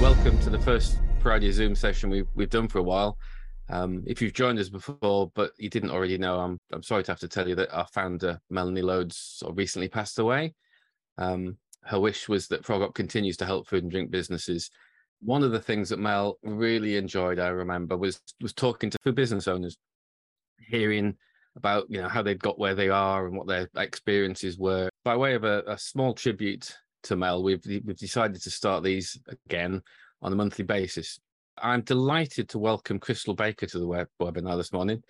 welcome to the first Friday Zoom session we've, we've done for a while. Um, if you've joined us before, but you didn't already know, I'm, I'm sorry to have to tell you that our founder, Melanie Loades, recently passed away. Um, her wish was that Frog Hop continues to help food and drink businesses. One of the things that Mel really enjoyed, I remember, was was talking to food business owners, hearing about you know how they'd got where they are and what their experiences were. By way of a, a small tribute to Mel, we've we've decided to start these again on a monthly basis. I'm delighted to welcome Crystal Baker to the web webinar this morning.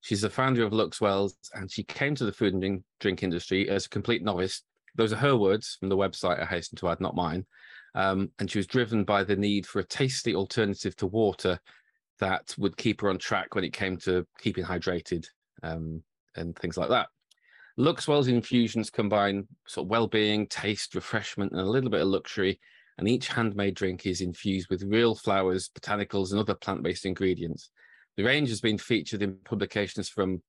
She's the founder of Luxwells, and she came to the food and drink, industry as a complete novice. Those are her words from the website, I hasten to add, not mine. Um, and she was driven by the need for a tasty alternative to water that would keep her on track when it came to keeping hydrated um, and things like that. Luxwell's infusions combine sort of well-being, taste, refreshment, and a little bit of luxury. And each handmade drink is infused with real flowers, botanicals, and other plant-based ingredients. The range has been featured in publications from,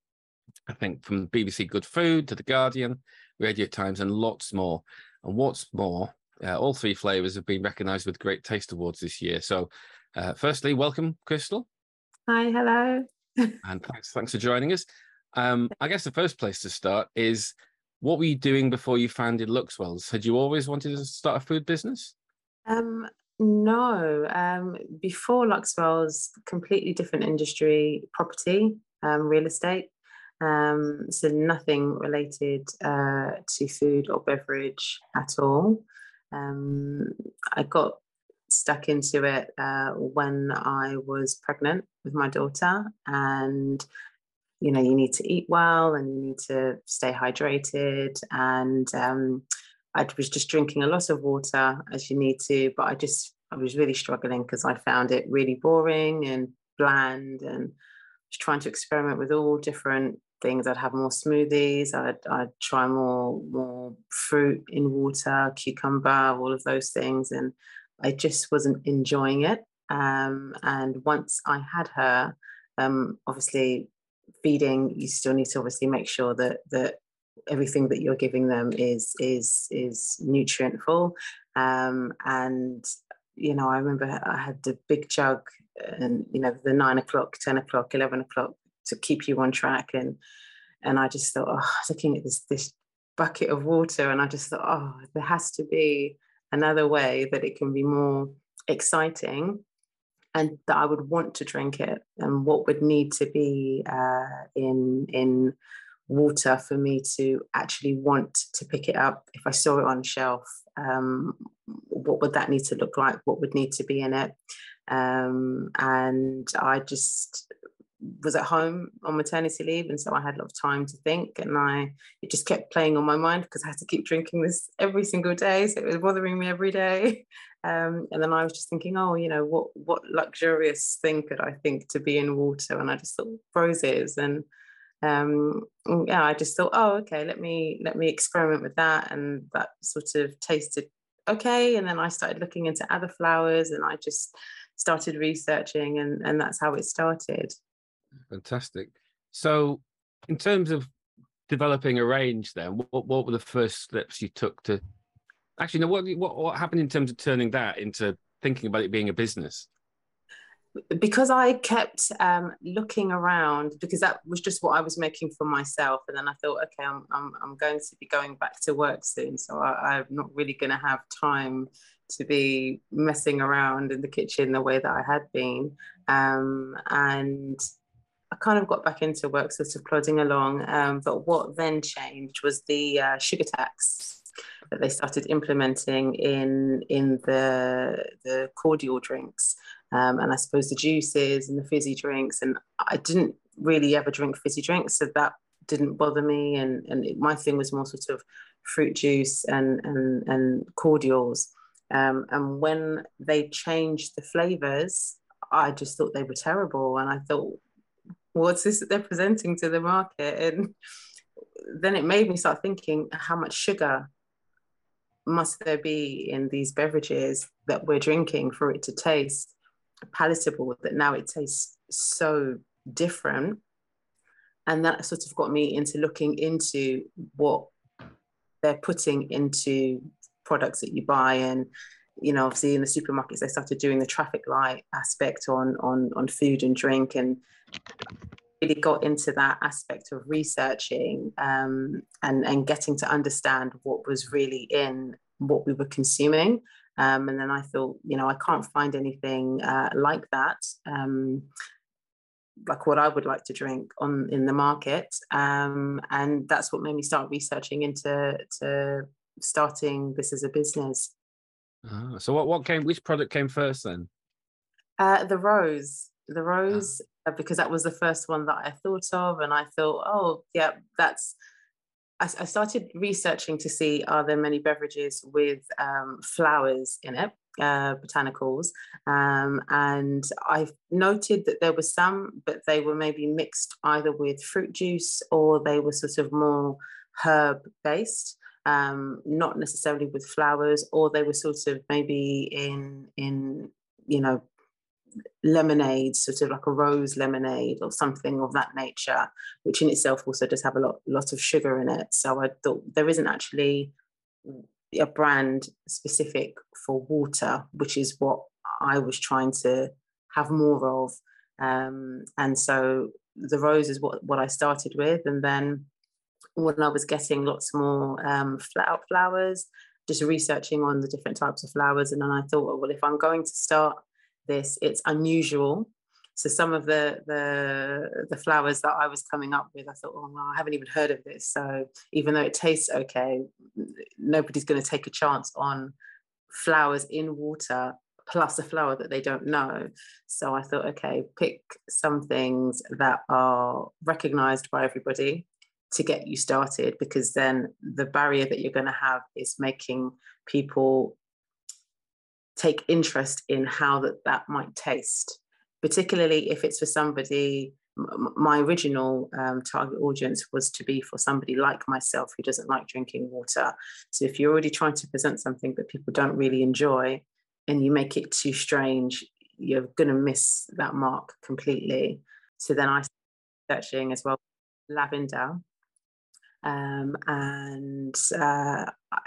I think, from BBC Good Food to The Guardian, Radio Times, and lots more. And what's more, uh, all three flavors have been recognized with great taste awards this year. So, uh, firstly, welcome, Crystal. Hi, hello. and thanks, thanks for joining us. Um, I guess the first place to start is what were you doing before you founded Luxwells? Had you always wanted to start a food business? Um, no. Um, before Luxwells, completely different industry, property, um, real estate. Um, so nothing related uh, to food or beverage at all. Um, I got stuck into it uh, when I was pregnant with my daughter, and you know, you need to eat well and you need to stay hydrated. And um, I was just drinking a lot of water as you need to, but I just I was really struggling because I found it really boring and bland, and was trying to experiment with all different things. I'd have more smoothies. I'd, I'd try more more fruit in water, cucumber, all of those things, and I just wasn't enjoying it. Um, and once I had her, um, obviously feeding, you still need to obviously make sure that that everything that you're giving them is is is nutrient full. Um, and you know, I remember I had the big jug, and you know, the nine o'clock, ten o'clock, eleven o'clock to keep you on track. And and I just thought, oh, looking at this this bucket of water, and I just thought, oh, there has to be another way that it can be more exciting and that I would want to drink it and what would need to be uh, in in water for me to actually want to pick it up. If I saw it on shelf um, what would that need to look like? What would need to be in it? Um, and I just was at home on maternity leave and so I had a lot of time to think and I it just kept playing on my mind because I had to keep drinking this every single day so it was bothering me every day. Um, and then I was just thinking oh you know what what luxurious thing could I think to be in water? And I just thought roses and um, yeah I just thought oh okay let me let me experiment with that and that sort of tasted okay. And then I started looking into other flowers and I just started researching and and that's how it started Fantastic. So, in terms of developing a range, then what what were the first steps you took to actually? No, what what what happened in terms of turning that into thinking about it being a business? Because I kept um, looking around, because that was just what I was making for myself, and then I thought, okay, I'm I'm, I'm going to be going back to work soon, so I, I'm not really going to have time to be messing around in the kitchen the way that I had been. Um, and I kind of got back into work, sort of plodding along. Um, but what then changed was the uh, sugar tax that they started implementing in in the the cordial drinks, um, and I suppose the juices and the fizzy drinks. And I didn't really ever drink fizzy drinks, so that didn't bother me. And and it, my thing was more sort of fruit juice and and and cordials. Um, and when they changed the flavors, I just thought they were terrible, and I thought what's this that they're presenting to the market? And then it made me start thinking how much sugar must there be in these beverages that we're drinking for it to taste palatable that now it tastes so different and that sort of got me into looking into what they're putting into products that you buy and you know, obviously in the supermarkets, they started doing the traffic light aspect on on on food and drink, and really got into that aspect of researching um, and and getting to understand what was really in what we were consuming. Um, and then I thought, you know, I can't find anything uh, like that, um, like what I would like to drink on in the market. Um, and that's what made me start researching into to starting this as a business. Oh, so what what came? Which product came first then? Uh, the rose, the ah. rose, oh. because that was the first one that I thought of, and I thought, oh yeah, that's. I, I started researching to see are there many beverages with um, flowers in it, uh, botanicals, um, and I noted that there were some, but they were maybe mixed either with fruit juice or they were sort of more herb based um, not necessarily with flowers, or they were sort of maybe in in you know lemonade, sort of like a rose lemonade or something of that nature, which in itself also does have a lot lot of sugar in it. So I thought there isn't actually a brand specific for water, which is what I was trying to have more of. Um, and so the rose is what, what I started with. And then when I was getting lots more um, flowers, just researching on the different types of flowers. And then I thought, well, if I'm going to start this, it's unusual. So some of the the the flowers that I was coming up with, I thought, oh well, I haven't even heard of this. So even though it tastes okay, nobody's going to take a chance on flowers in water plus a flower that they don't know. So I thought, okay, pick some things that are recognized by everybody to get you started because then the barrier that you're going to have is making people take interest in how that, that might taste particularly if it's for somebody my original um, target audience was to be for somebody like myself who doesn't like drinking water. So if you're already trying to present something that people don't really enjoy and you make it too strange you're going to miss that mark completely. So then i searching as well lavender um, and uh, I,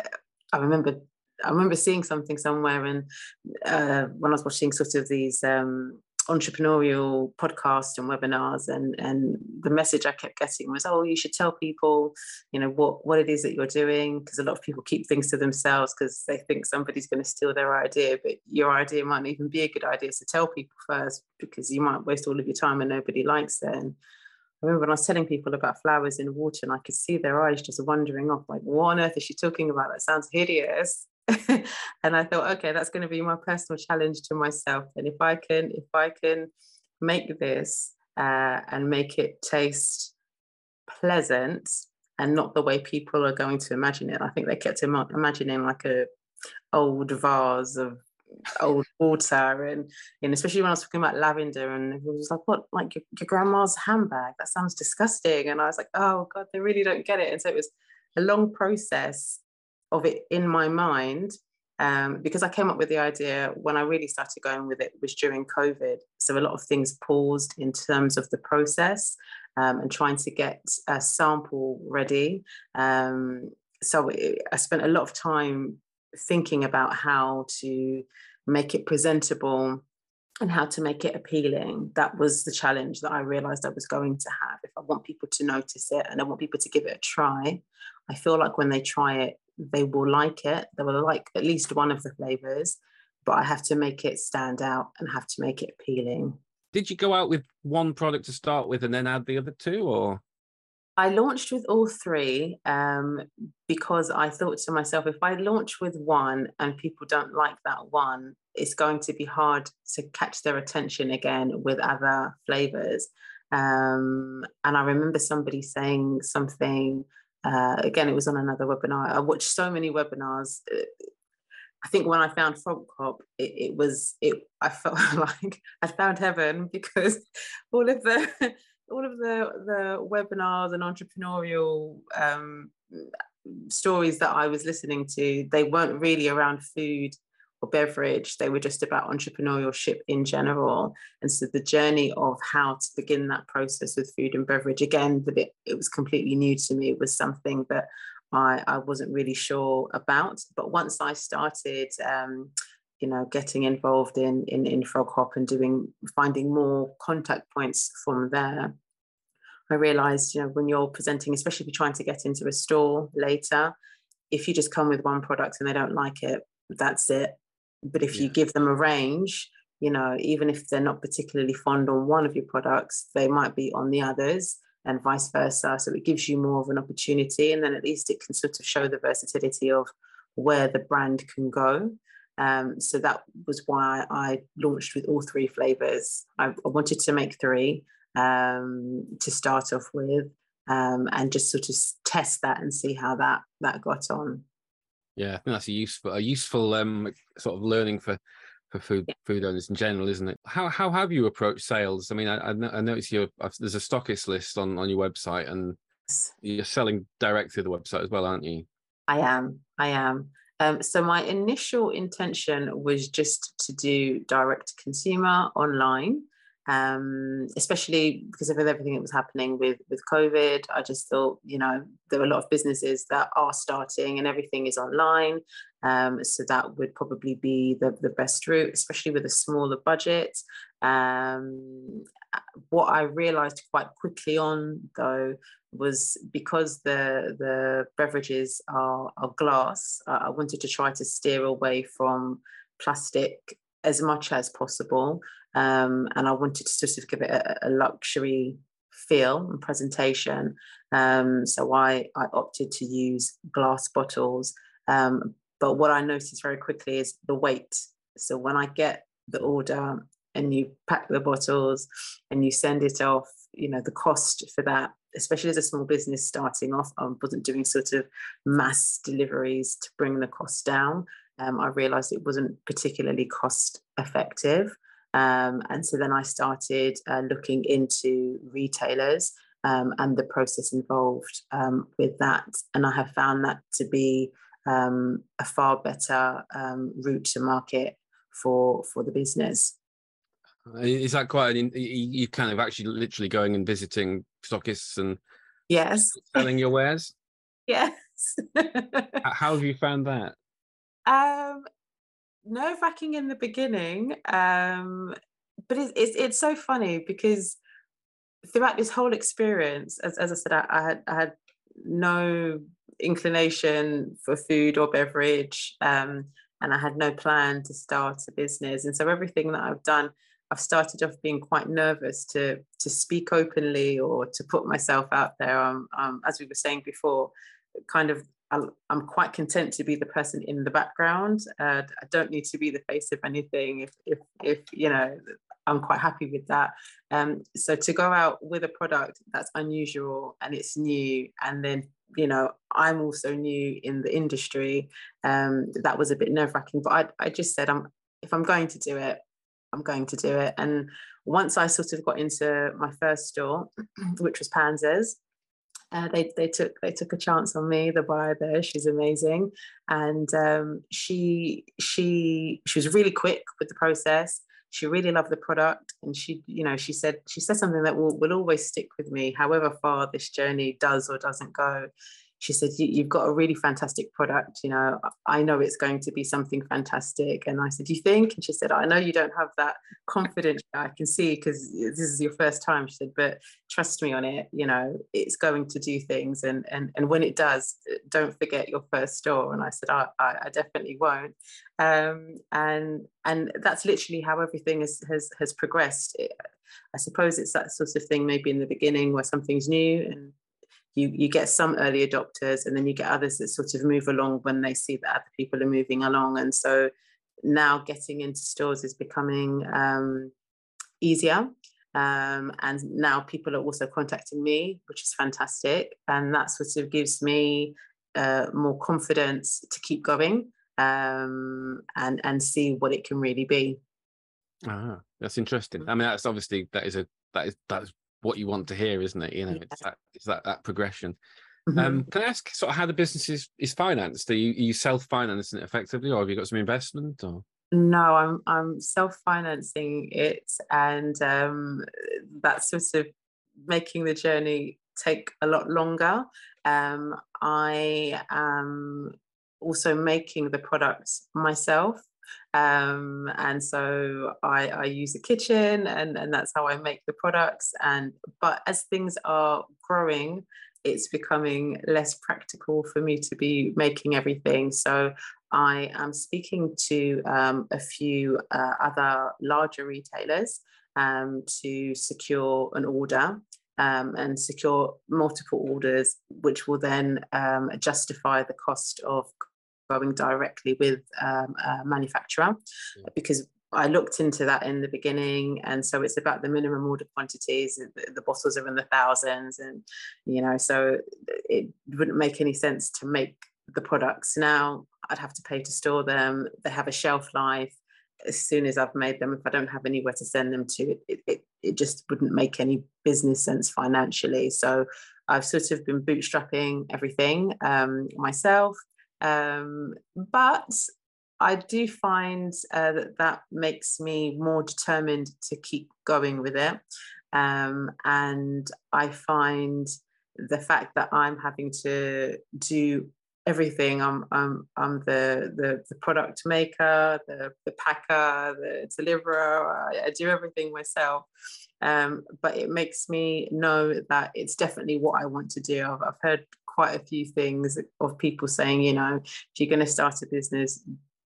I, remember I remember seeing something somewhere, and uh, when I was watching sort of these um, entrepreneurial podcasts and webinars, and and the message I kept getting was, "Oh, you should tell people, you know, what what it is that you're doing," because a lot of people keep things to themselves because they think somebody's going to steal their idea, but your idea might not even be a good idea. So tell people first, because you might waste all of your time and nobody likes it. And I remember when I was telling people about flowers in water and I could see their eyes just wandering off, like, what on earth is she talking about? That sounds hideous. and I thought, okay, that's going to be my personal challenge to myself. And if I can, if I can make this uh, and make it taste pleasant and not the way people are going to imagine it, I think they kept imagining like a old vase of old water and and especially when I was talking about lavender and it was like what like your, your, grandma's handbag? That sounds disgusting. And I was like oh god they really don't get it. And so it was a long process of it in my mind um, because I came up with the idea when I really started going with it was during COVID. So a lot of things paused in terms of the process um, and trying to get a sample ready. Um, so I spent a lot of time thinking about how to make it presentable and how to make it appealing. That was the challenge that I realized I was going to have. If I want people to notice it and I want people to give it a try, I feel like when they try it, they will like it. They will like at least one of the flavors, but I have to make it stand out and have to make it appealing. Did you go out with one product to start with and then add the other two or? I launched with all three um, because I thought to myself, if I launch with one and people don't like that one, it's going to be hard to catch their attention again with other flavors. Um, and I remember somebody saying something, uh, again, it was on another webinar. I watched so many webinars. I think when I found Frog Hop, it, it was it. I felt like I found heaven because all of the all of the the webinars and entrepreneurial um, stories that I was listening to, they weren't really around food or beverage. They were just about entrepreneurship in general. And so the journey of how to begin that process with food and beverage, again, that it, it was completely new to me. It was something that I, I wasn't really sure about. But once I started um, you know, getting involved in in, in Frog Hop and doing finding more contact points from there, I realized, you know, when you're presenting, especially if you're trying to get into a store later, if you just come with one product and they don't like it, that's it. But if yeah. you give them a range, you know, even if they're not particularly fond on one of your products, they might be on the others and vice versa. So it gives you more of an opportunity. And then at least it can sort of show the versatility of where the brand can go. Um, so that was why I launched with all three flavors. I, I wanted to make three um, to start off with um, and just sort of test that and see how that that got on. Yeah, I think that's a useful a useful um, sort of learning for for food yeah. food owners in general, isn't it? How how have you approached sales? I mean, I I, noticed you there's a stockist list on on your website, and you're selling direct through the website as well, aren't you? I am. I am. Um, so my initial intention was just to do direct consumer online um, especially because of everything that was happening with with COVID. I just thought, you know, there are a lot of businesses that are starting and everything is online. Um, so that would probably be the, the best route, especially with a smaller budget. Um, what I realized quite quickly on, though, was because the the beverages are, are glass, uh, I wanted to try to steer away from plastic as much as possible um, and I wanted to sort of give it a, a luxury feel and presentation. Um, so I, I opted to use glass bottles. Um, but what I noticed very quickly is the weight. So when I get the order and you pack the bottles and you send it off, you know, the cost for that, especially as a small business starting off, I wasn't doing sort of mass deliveries to bring the cost down. Um, I realized it wasn't particularly cost effective. Um, and so then I started uh, looking into retailers um, and the process involved um, with that. And I have found that to be um, a far better um, route to market for, for the business. Uh, is that quite an, you kind of actually literally going and visiting stockists and yes selling your wares? yes. How have you found that? Um, nerve wracking in the beginning, um, but it's, it's, it's so funny because throughout this whole experience, as, as I said, I, I, had I had no inclination for food or beverage, um, and I had no plan to start a business. And so everything that I've done, I've started off being quite nervous to to speak openly or to put myself out there. Um, um, as we were saying before, kind of I'm quite content to be the person in the background. Uh, I don't need to be the face of anything. If, if, if you know, I'm quite happy with that. Um, so to go out with a product that's unusual and it's new, and then you know I'm also new in the industry, um, that was a bit nerve wracking. But I, I just said, I'm if I'm going to do it, I'm going to do it. And once I sort of got into my first store, which was Panzers, uh, they they took they took a chance on me. The buyer there, she's amazing, and um, she she she was really quick with the process. She really loved the product, and she you know she said she said something that will will always stick with me, however far this journey does or doesn't go she said you've got a really fantastic product you know i know it's going to be something fantastic. And i said you think? And she said i know you don't have that confidence i can see because this is your first time. She said but trust me on it you know it's going to do things and and, and when it does don't forget your first store. And i said i, I, I definitely won't. Um, and and that's literally how everything has has, has progressed. I suppose it's that sort of thing maybe in the beginning where something's new and you you get some early adopters and then you get others that sort of move along when they see that other people are moving along. And so now getting into stores is becoming um, easier. Um, and now people are also contacting me which is fantastic. And that sort of gives me uh, more confidence to keep going um, and and see what it can really be. Ah that's interesting. I mean that's obviously that is a that is that's what you want to hear, isn't it? You know, yeah. it's that it's that that progression. Mm-hmm. Um, can I ask sort of how the business is, is financed? Are you, are you self financing it effectively, or have you got some investment? Or no, I'm I'm self financing it, and um, that's sort of making the journey take a lot longer. Um, I am also making the products myself. Um, and so I, I use a kitchen and, and that's how I make the products. And but as things are growing, it's becoming less practical for me to be making everything. So I am speaking to um, a few uh, other larger retailers um, to secure an order um, and secure multiple orders, which will then um, justify the cost of going directly with um, a manufacturer. Yeah. Because I looked into that in the beginning, and so it's about the minimum order quantities. The, the, bottles are in the thousands, and you know, so it wouldn't make any sense to make the products now. I'd have to pay to store them. They have a shelf life. As soon as I've made them, if I don't have anywhere to send them to, it, it, it just wouldn't make any business sense financially. So I've sort of been bootstrapping everything um, myself. Um, but I do find uh, that that makes me more determined to keep going with it. Um, and I find the fact that I'm having to do everything. I'm I'm I'm the the, the product maker, the, the packer, the deliverer. I, I do everything myself. Um, but it makes me know that it's definitely what I want to do. I've, I've heard quite a few things of people saying, you know, if you're going to start a business,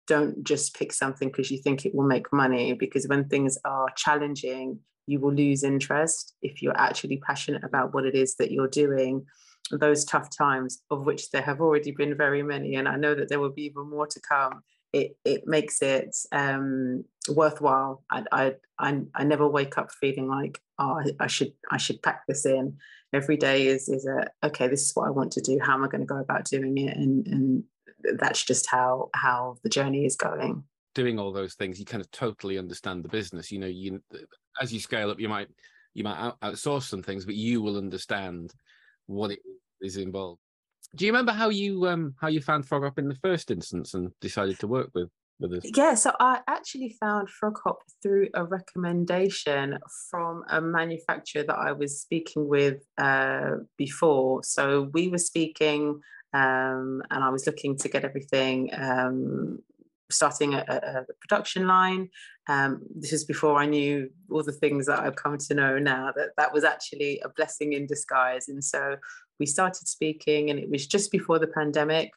don't just pick something because you think it will make money because when things are challenging you will lose interest if you're actually passionate about what it is that you're doing. Those tough times of which there have already been very many and i know that there will be even more to come it it makes it um, worthwhile. I, I i i never wake up feeling like oh I, I should i should pack this in. Every day is is a okay this is what i want to do. How am i going to go about doing it? And and that's just how how the journey is going. Doing all those things you kind of totally understand the business. You know you as you scale up you might you might outsource some things but you will understand what it is involved do you remember how you um how you found frog hop in the first instance and decided to work with with us yeah so i actually found frog hop through a recommendation from a manufacturer that i was speaking with uh, before so we were speaking um, and I was looking to get everything um, starting a, a, production line. Um, this is before I knew all the things that I've come to know now. That that was actually a blessing in disguise. And so we started speaking, and it was just before the pandemic,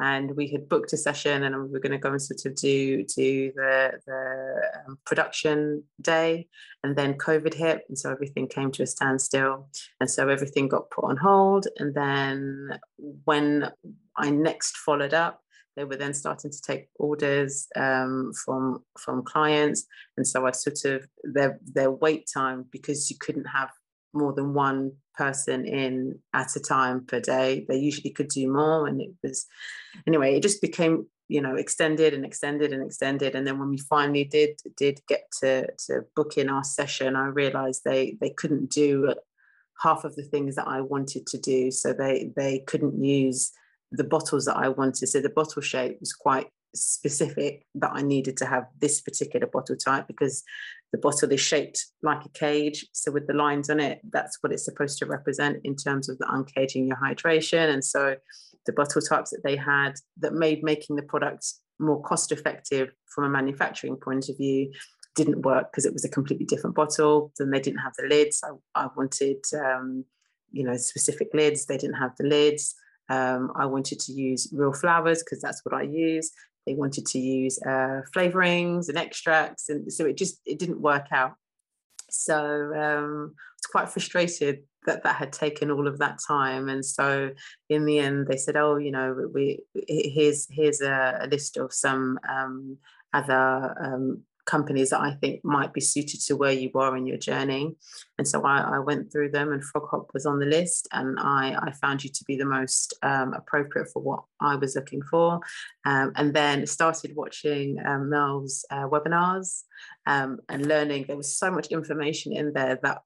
and we had booked a session, and we were going to go and sort of do do the the um, production day, and then COVID hit, and so everything came to a standstill, and so everything got put on hold, and then when I next followed up they were then starting to take orders um, from from clients, and so I sort of their their wait time because you couldn't have more than one person in at a time per day. They usually could do more, and it was anyway. It just became you know extended and extended and extended, and then when we finally did did get to to book in our session, I realised they they couldn't do half of the things that I wanted to do, so they they couldn't use the bottles that I wanted. So the bottle shape was quite specific that I needed to have this particular bottle type because the bottle is shaped like a cage. So with the lines on it, that's what it's supposed to represent in terms of the uncaging your hydration. And so the bottle types that they had that made making the product more cost effective from a manufacturing point of view didn't work because it was a completely different bottle. Then they didn't have the lids. I, I wanted, um, you know, specific lids. They didn't have the lids. Um, I wanted to use real flowers because that's what I use. They wanted to use uh, flavorings and extracts, and so it just it didn't work out. So um, I was quite frustrated that that had taken all of that time, and so in the end they said, "Oh, you know, we here's here's a, a list of some um, other um, companies that I think might be suited to where you are in your journey. And so I, I went through them, and Frog Hop was on the list, and I, I found you to be the most um, appropriate for what I was looking for. Um, and then started watching um, Mel's uh, webinars um, and learning. There was so much information in there that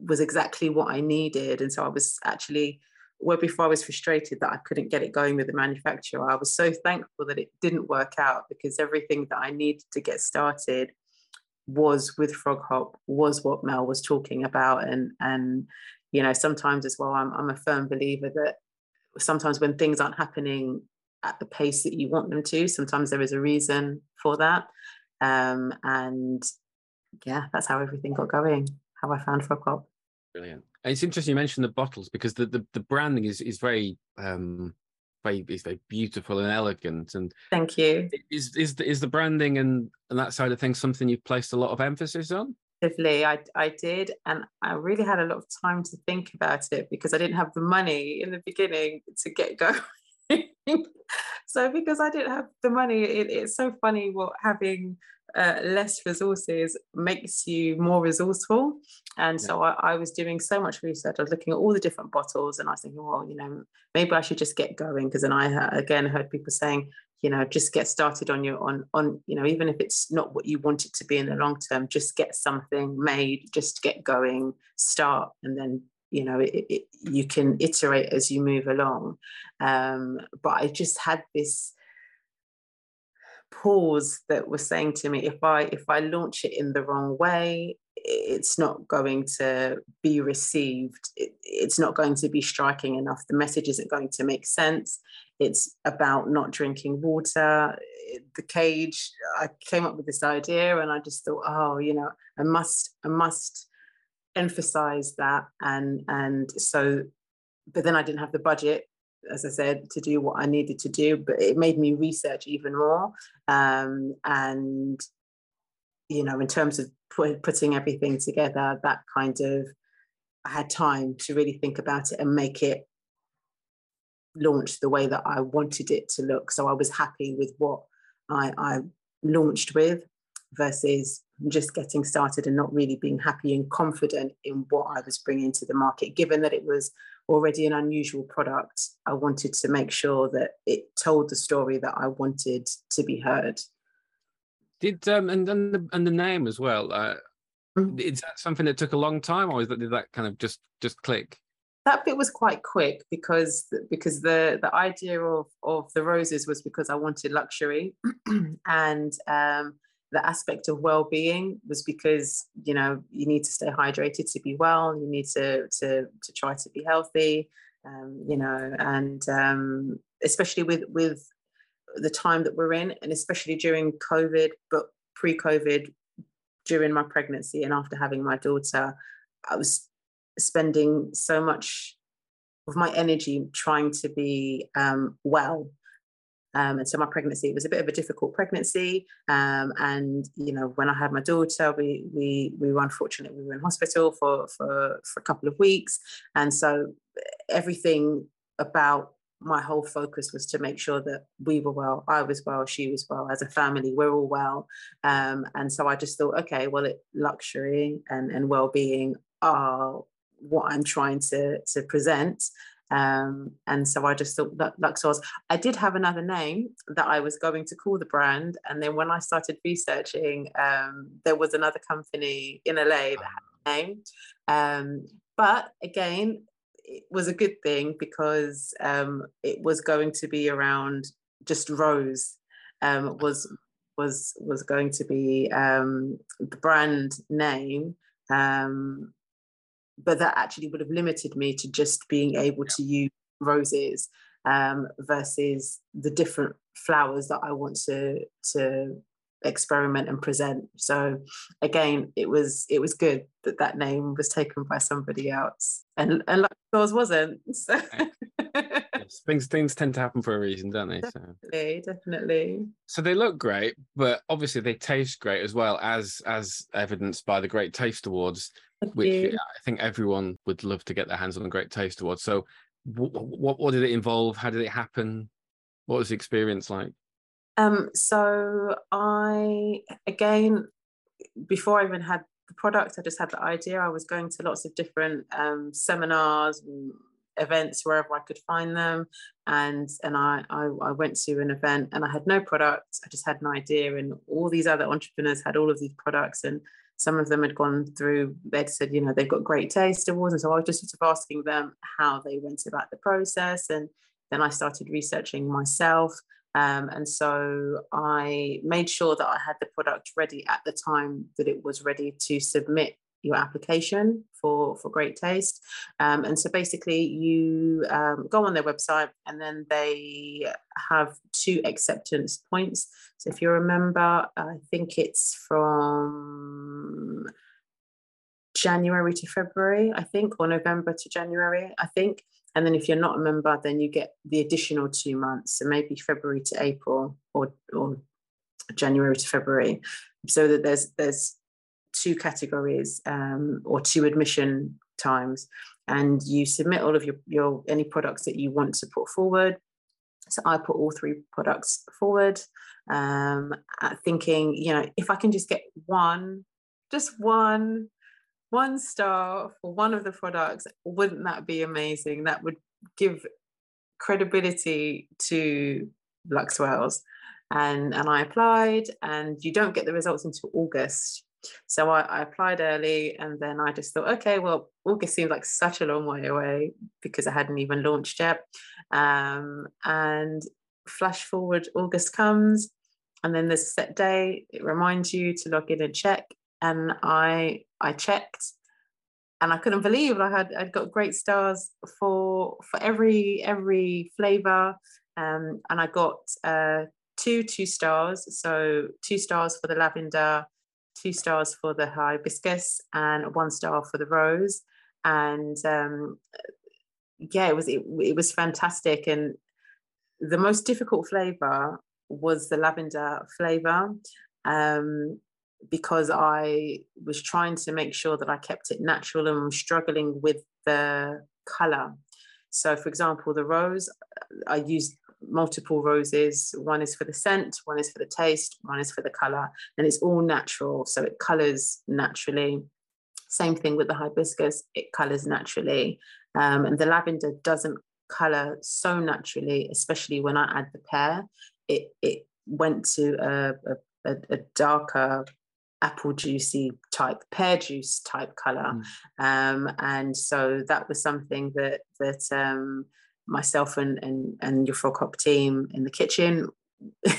was exactly what I needed. And so I was actually where before I was frustrated that I couldn't get it going with the manufacturer, I was so thankful that it didn't work out because everything that I needed to get started was with Frog Hop, was what Mel was talking about. And and you know, sometimes as well, I'm I'm a firm believer that sometimes when things aren't happening at the pace that you want them to, sometimes there is a reason for that. Um, and yeah, that's how everything got going, how I found Frog Hop. Brilliant. It's interesting you mentioned the bottles because the, the, the branding is, is very um very is very beautiful and elegant and thank you is is the, is the branding and and that side of things something you've placed a lot of emphasis on Definitely, I, I did. And I really had a lot of time to think about it because I didn't have the money in the beginning to get going. so because I didn't have the money, it, it's so funny what having uh, less resources makes you more resourceful. And yeah. so I, I, was doing so much research. I was looking at all the different bottles, and I was thinking, well, you know, maybe I should just get going because then I again heard people saying, you know just get started on your on on you know even if it's not what you want it to be in the long term just get something made just get going start and then you know it, it, you can iterate as you move along um, but i just had this pause that was saying to me if i if i launch it in the wrong way it's not going to be received. It, it's not going to be striking enough. The message isn't going to make sense. It's about not drinking water. The cage i came up with this idea and i just thought oh you know i must i must emphasize that. And and so but then i didn't have the budget as i said to do what i needed to do but it made me research even more um, and you know in terms of put, putting everything together that kind of i had time to really think about it and make it launch the way that I wanted it to look. So I was happy with what I, I launched with versus just getting started and not really being happy and confident in what I was bringing to the market. Given that it was already an unusual product, I wanted to make sure that it told the story that I wanted to be heard. Did um and then the, and the name as well. Uh, mm-hmm. Is that something that took a long time, or is that did that kind of just just click? that bit was quite quick because because the the idea of of the roses was because I wanted luxury and um, the aspect of well-being was because you know you need to stay hydrated to be well you need to to to try to be healthy um, you know and um, especially with with the time that we're in and especially during covid but pre-covid during my pregnancy and after having my daughter i was spending so much of my energy trying to be um, well. Um, and so my pregnancy was a bit of a difficult pregnancy. Um, and you know, when I had my daughter, we we we were unfortunate. We were in hospital for for for a couple of weeks, and so everything about my whole focus was to make sure that we were well, I was well, she was well, as a family, we're all well. Um, and so I just thought, okay, well, it, luxury and, and well-being are what I'm trying to to present. Um, and so I just thought that Luxwells. I did have another name that I was going to call the brand, and then when I started researching, um, there was another company in LA that had a name. Um, but again, it was a good thing because um, it was going to be around just Rose um, was was was going to be um, the brand name. Um, but that actually would have limited me to just being able to use roses um, versus the different flowers that I want to to experiment and present. So again, it was it was good that that name was taken by somebody else, and and like yours wasn't. So. things things tend to happen for a reason, don't they? Definitely, so. definitely. So they look great, but obviously they taste great as well, as as evidenced by the Great Taste Awards which I think everyone would love to get their hands on the Great Taste Award. So, what, what, what did it involve? How did it happen? What was the experience like? Um, so I again, before I even had the product, I just had the idea. I was going to lots of different um, seminars and events wherever I could find them, and and I, I I went to an event and I had no product. I just had an idea, and all these other entrepreneurs had all of these products and some of them had gone through, they'd said, you know, they've got great taste awards. And so I was just sort of asking them how they went about the process. And then I started researching myself. Um, and so I made sure that I had the product ready at the time that it was ready to submit your application for for great taste. Um, and so basically you um, go on their website and then they have two acceptance points. So if you remember i think it's from january to february i think or november to january i think. And then if you're not a member then you get the additional two months. So maybe february to april or or january to february. So that there's there's two categories um, or two admission times and you submit all of your, your any products that you want to put forward. So i put all three products forward um, thinking you know if i can just get one just one one star for one of the products wouldn't that be amazing? That would give credibility to Luxwells and and I applied and you don't get the results until August so I, I, applied early and then I just thought, okay, well, August seems like such a long way away because I hadn't even launched yet. Um, and flash forward, August comes and then a set day. It reminds you to log in and check. And I I checked and I couldn't believe I had I'd got great stars for for every every flavor. Um, and I got uh, two two stars. So two stars for the lavender, two stars for the hibiscus and one star for the rose. And um, yeah, it was it, it was fantastic. And the most difficult flavor was the lavender flavor um, because I was trying to make sure that I kept it natural and struggling with the color. So, for example, the rose, I used multiple roses. One is for the scent, one is for the taste, one is for the color, and it's all natural. So it colors naturally. Same thing with the hibiscus, it colors naturally. Um, and the lavender doesn't color so naturally, especially when I add the pear. It, it went to a, a, a darker apple juicy type pear juice type color mm. um, and so that was something that that um, myself and, and, and your frog hop team in the kitchen.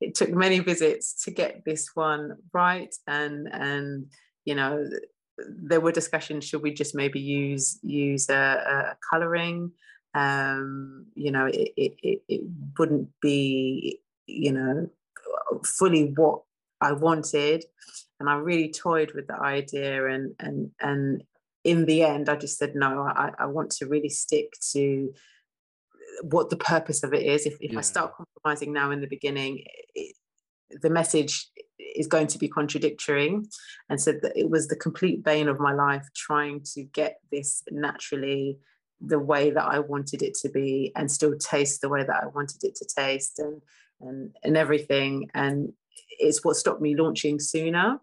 It took many visits to get this one right and and you know there were discussions should we just maybe use use a, a coloring um you know it, it it wouldn't be you know fully what i wanted. And i really toyed with the idea and and and in the end i just said no i i want to really stick to what the purpose of it is. If, if yeah. I start compromising now in the beginning, it, the message is going to be contradictory. And so that it was the complete bane of my life trying to get this naturally the way that I wanted it to be and still taste the way that I wanted it to taste and and and everything. And it's what stopped me launching sooner.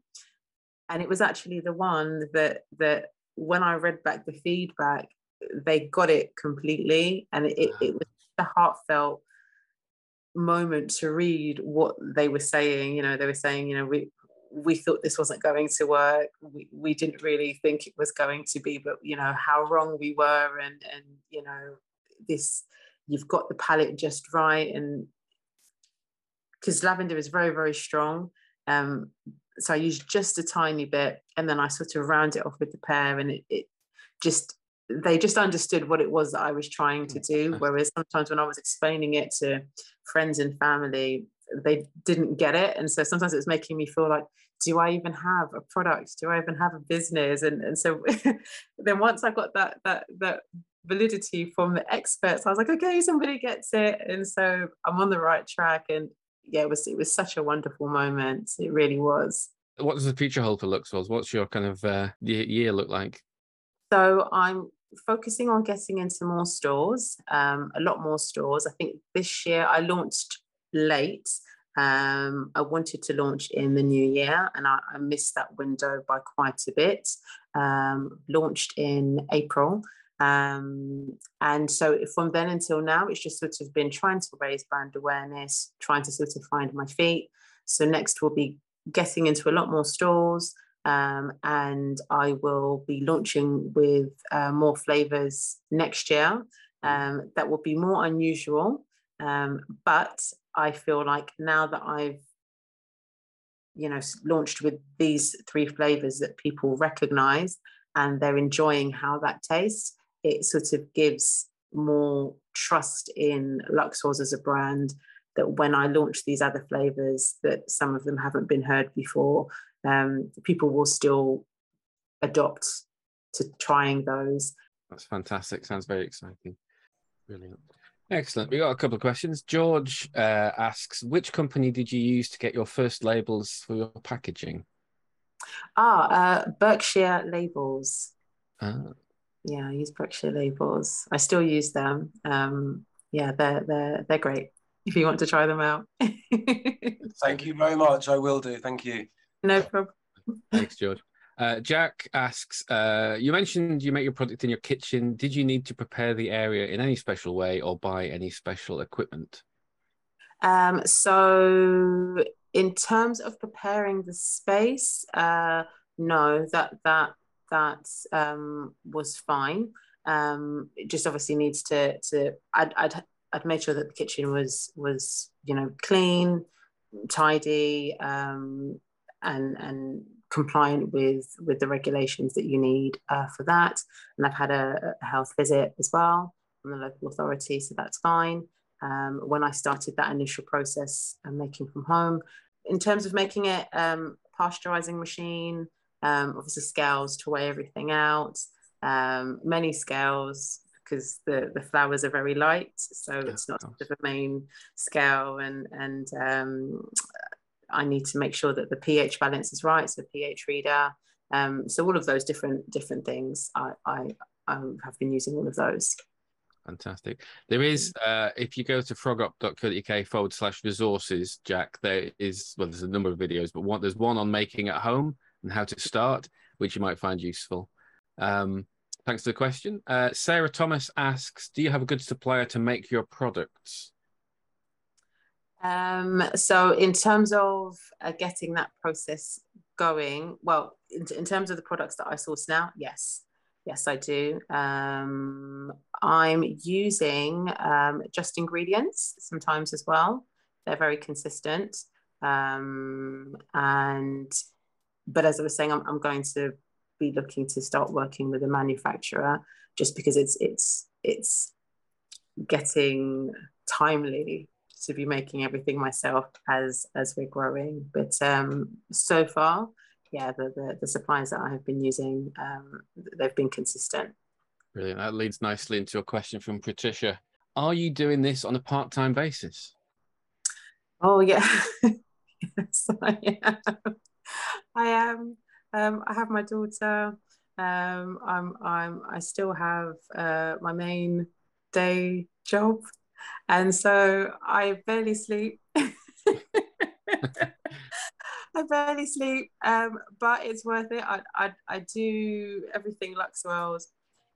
And it was actually the one that that when I read back the feedback, they got it completely and it, it was a heartfelt moment to read what they were saying. You know they were saying you know we we thought this wasn't going to work. We, we didn't really think it was going to be but you know how wrong we were and and you know this you've got the palette just right and because lavender is very very strong. Um so i used just a tiny bit and then i sort of round it off with the pear and it, it just they just understood what it was that I was trying to do. Whereas sometimes when I was explaining it to friends and family, they didn't get it. And so sometimes it was making me feel like, do I even have a product? Do I even have a business? And, and so then once I got that that that validity from the experts, I was like, okay, somebody gets it. And so I'm on the right track. And yeah, it was it was such a wonderful moment. It really was. What does the future hold for Luxwells? What's your kind of uh, year look like? So I'm focusing on getting into more stores, um, a lot more stores. I think this year I launched late. Um, I wanted to launch in the new year and I, I missed that window by quite a bit. Um, launched in April. Um, and so from then until now, it's just sort of been trying to raise brand awareness, trying to sort of find my feet. So next we'll be getting into a lot more stores, um, and I will be launching with uh, more flavors next year. Um, that will be more unusual, um, but I feel like now that I've you know launched with these three flavors that people recognize and they're enjoying how that tastes it sort of gives more trust in Luxwells as a brand that when i launch these other flavors that some of them haven't been heard before um, people will still adopt to trying those that's fantastic sounds very exciting brilliant Excellent. We got a couple of questions. George uh, asks, which company did you use to get your first labels for your packaging? Ah, uh, Berkshire labels. Ah. Yeah, I use Berkshire labels. I still use them. Um, yeah, they're they're they're great. If you want to try them out. Thank you very much. I will do. Thank you. No problem. Thanks, George. Uh, Jack asks, uh, you mentioned you make your product in your kitchen. Did you need to prepare the area in any special way or buy any special equipment? Um, so in terms of preparing the space, uh, no, that that that um, was fine. Um, it just obviously needs to to I'd, I'd I'd made sure that the kitchen was was you know clean, tidy, um, and and compliant with with the regulations that you need uh, for that. And I've had a, a, health visit as well from the local authority, so that's fine. Um, when I started that initial process of making from home, in terms of making it um, pasteurizing machine, um, obviously scales to weigh everything out, um, many scales because the, the flowers are very light, so it's not sort of a main scale and and um, I need to make sure that the pH balance is right, so the pH reader. Um, so all of those different different things, I, I, I have been using all of those. Fantastic. There is, uh, if you go to froghop.co.uk forward slash resources, Jack, there is, well, there's a number of videos, but one, there's one on making at home and how to start, which you might find useful. Um, thanks for the question. Uh, Sarah Thomas asks, do you have a good supplier to make your products? Um, so in terms of uh, getting that process going, well, in, in, terms of the products that I source now, yes, yes, I do. Um, I'm using um, just ingredients sometimes as well. They're very consistent. Um, and, but as I was saying, I'm, I'm going to be looking to start working with a manufacturer just because it's, it's, it's getting timely to be making everything myself as as we're growing. But um, so far, yeah, the, the, the suppliers that I have been using, um, they've been consistent. Brilliant. That leads nicely into a question from Patricia. Are you doing this on a part time basis? Oh yeah, yes, I am. I am. Um, I have my daughter. Um, I'm. I'm. I still have uh, my main day job and so I barely sleep. I barely sleep, um, but it's worth it. I, I, I do everything Luxwells,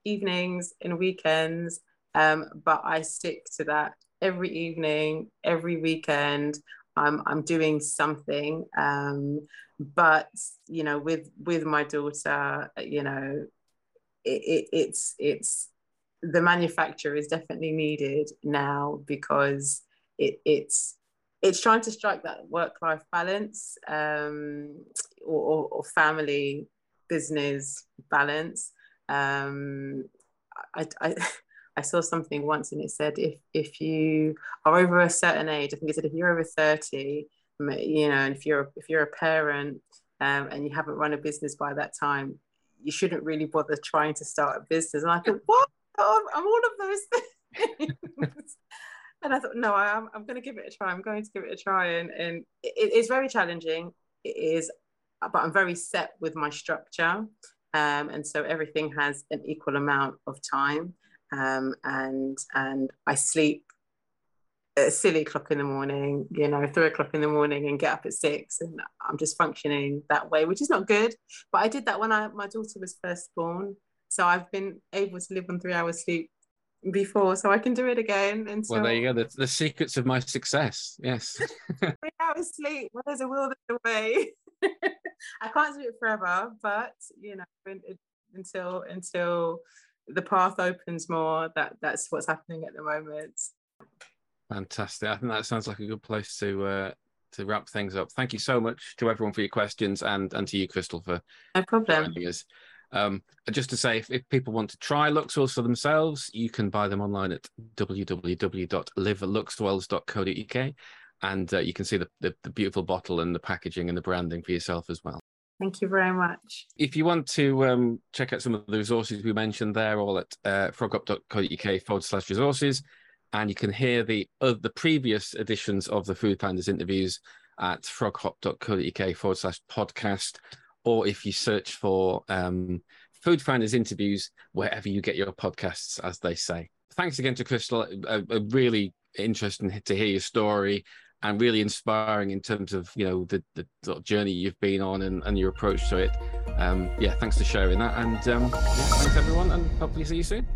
evenings and weekends, um, but I stick to that every evening, every weekend. I'm, I'm doing something, um, but you know, with with my daughter, you know, it, it, it's it's the manufacturer is definitely needed now because it, it's it's trying to strike that work life balance um, or, or, family business balance. Um, I, I, I saw something once and it said if if you are over a certain age, I think it said if you're over thirty, you know, and if you're if you're a parent um, and you haven't run a business by that time, you shouldn't really bother trying to start a business. And I thought, what? Oh, I'm all of those things. and I thought, no, I'm, I'm going to give it a try. I'm going to give it a try. And, and it, it's very challenging. It is, but I'm very set with my structure. Um, and so everything has an equal amount of time. Um, and and I sleep at silly o'clock in the morning, you know, three o'clock in the morning and get up at six. And I'm just functioning that way, which is not good. But I did that when I my daughter was first born. So I've been able to live on three hours sleep before, so I can do it again. And well, there you go. The, the secrets of my success. Yes. three hours sleep. Well, there's a will, there's a way. I can't do it forever, but you know, until until the path opens more, that that's what's happening at the moment. Fantastic. I think that sounds like a good place to uh, to wrap things up. Thank you so much to everyone for your questions and and to you, Crystal, for no problem. joining us. Um, just to say, if, if people want to try Luxwells for themselves, you can buy them online at www.liveluxwells.co.uk and uh, you can see the, the, the beautiful bottle and the packaging and the branding for yourself as well. Thank you very much. If you want to um, check out some of the resources we mentioned, they're all at uh, froghop.co.uk forward slash resources. And you can hear the uh, the previous editions of the Food Finders interviews at froghop.co.uk forward slash podcast. Or if you search for um, Food Finders interviews wherever you get your podcasts, as they say. Thanks again to Crystal. A, a really interesting to hear your story and really inspiring in terms of you know the, the journey you've been on and, and your approach to it. Um, yeah, thanks for sharing that, and um, yeah, thanks everyone, and hopefully see you soon.